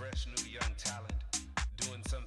fresh new young talent doing some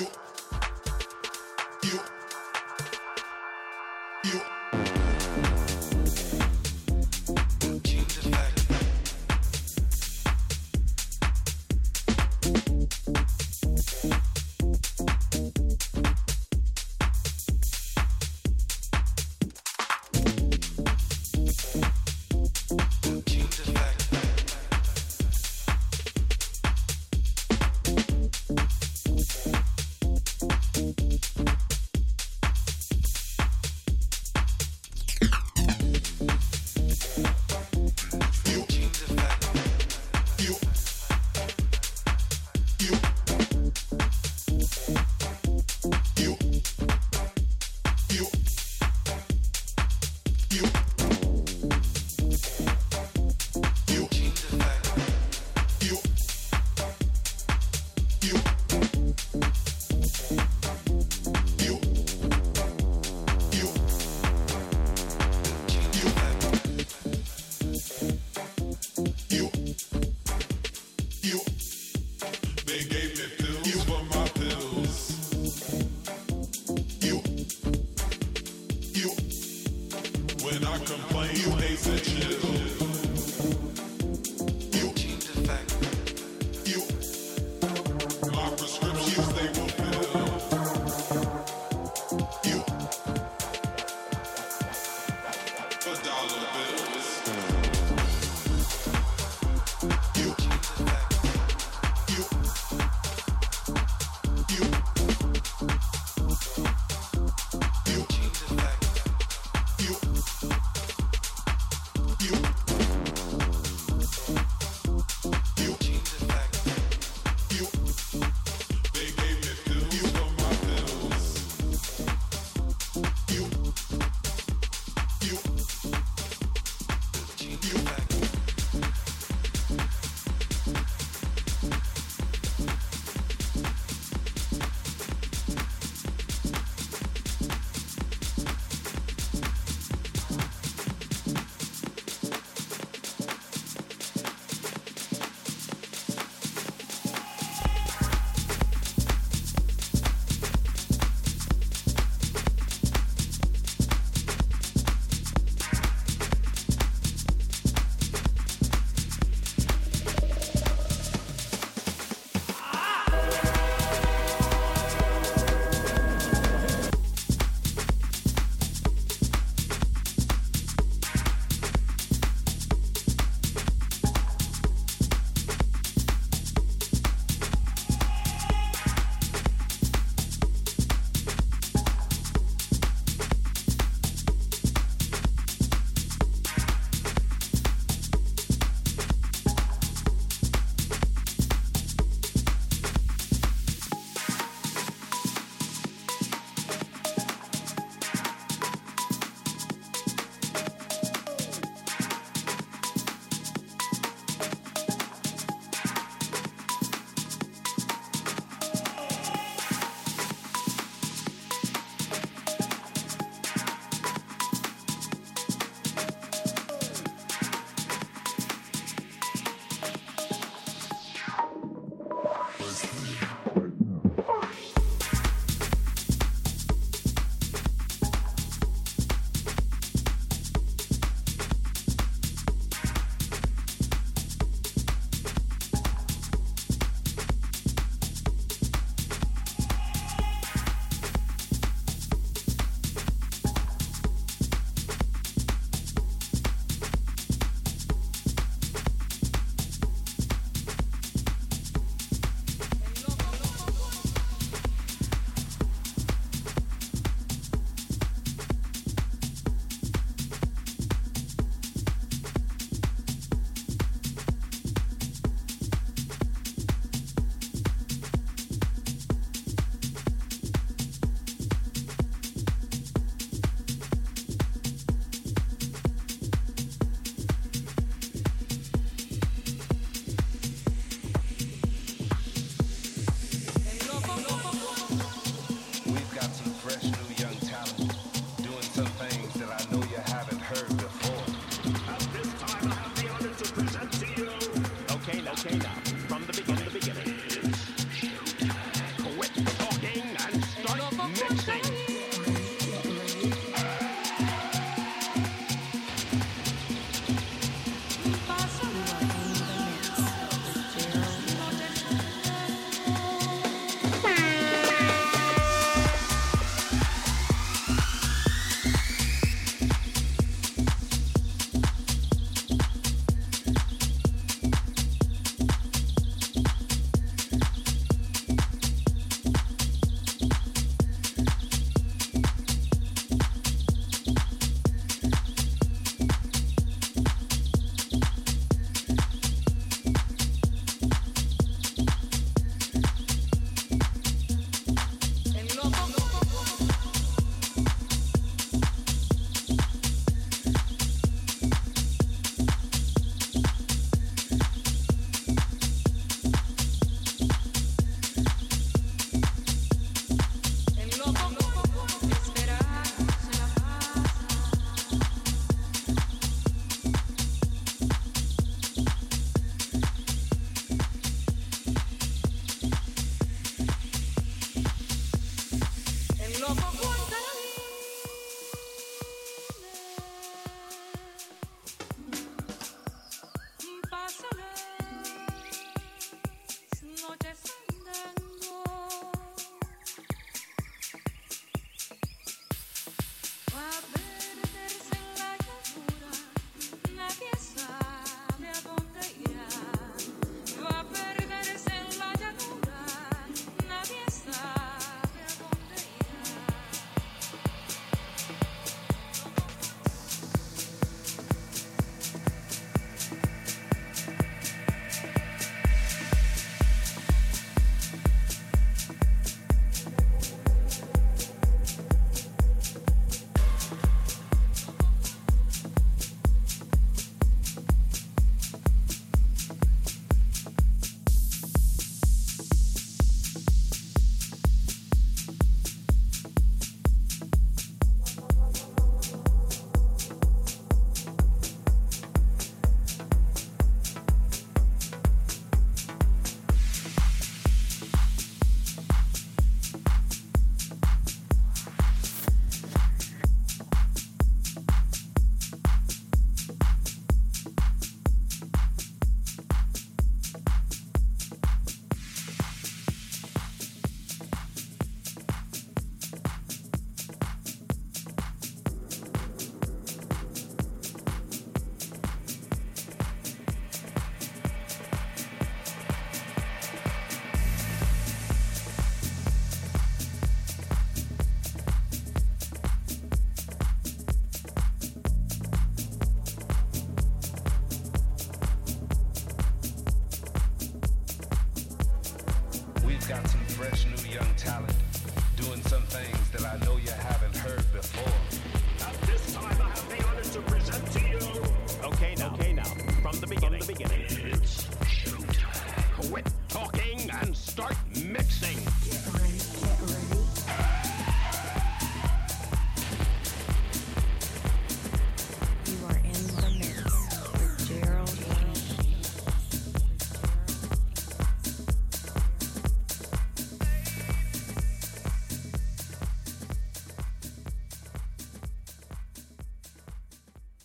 you. They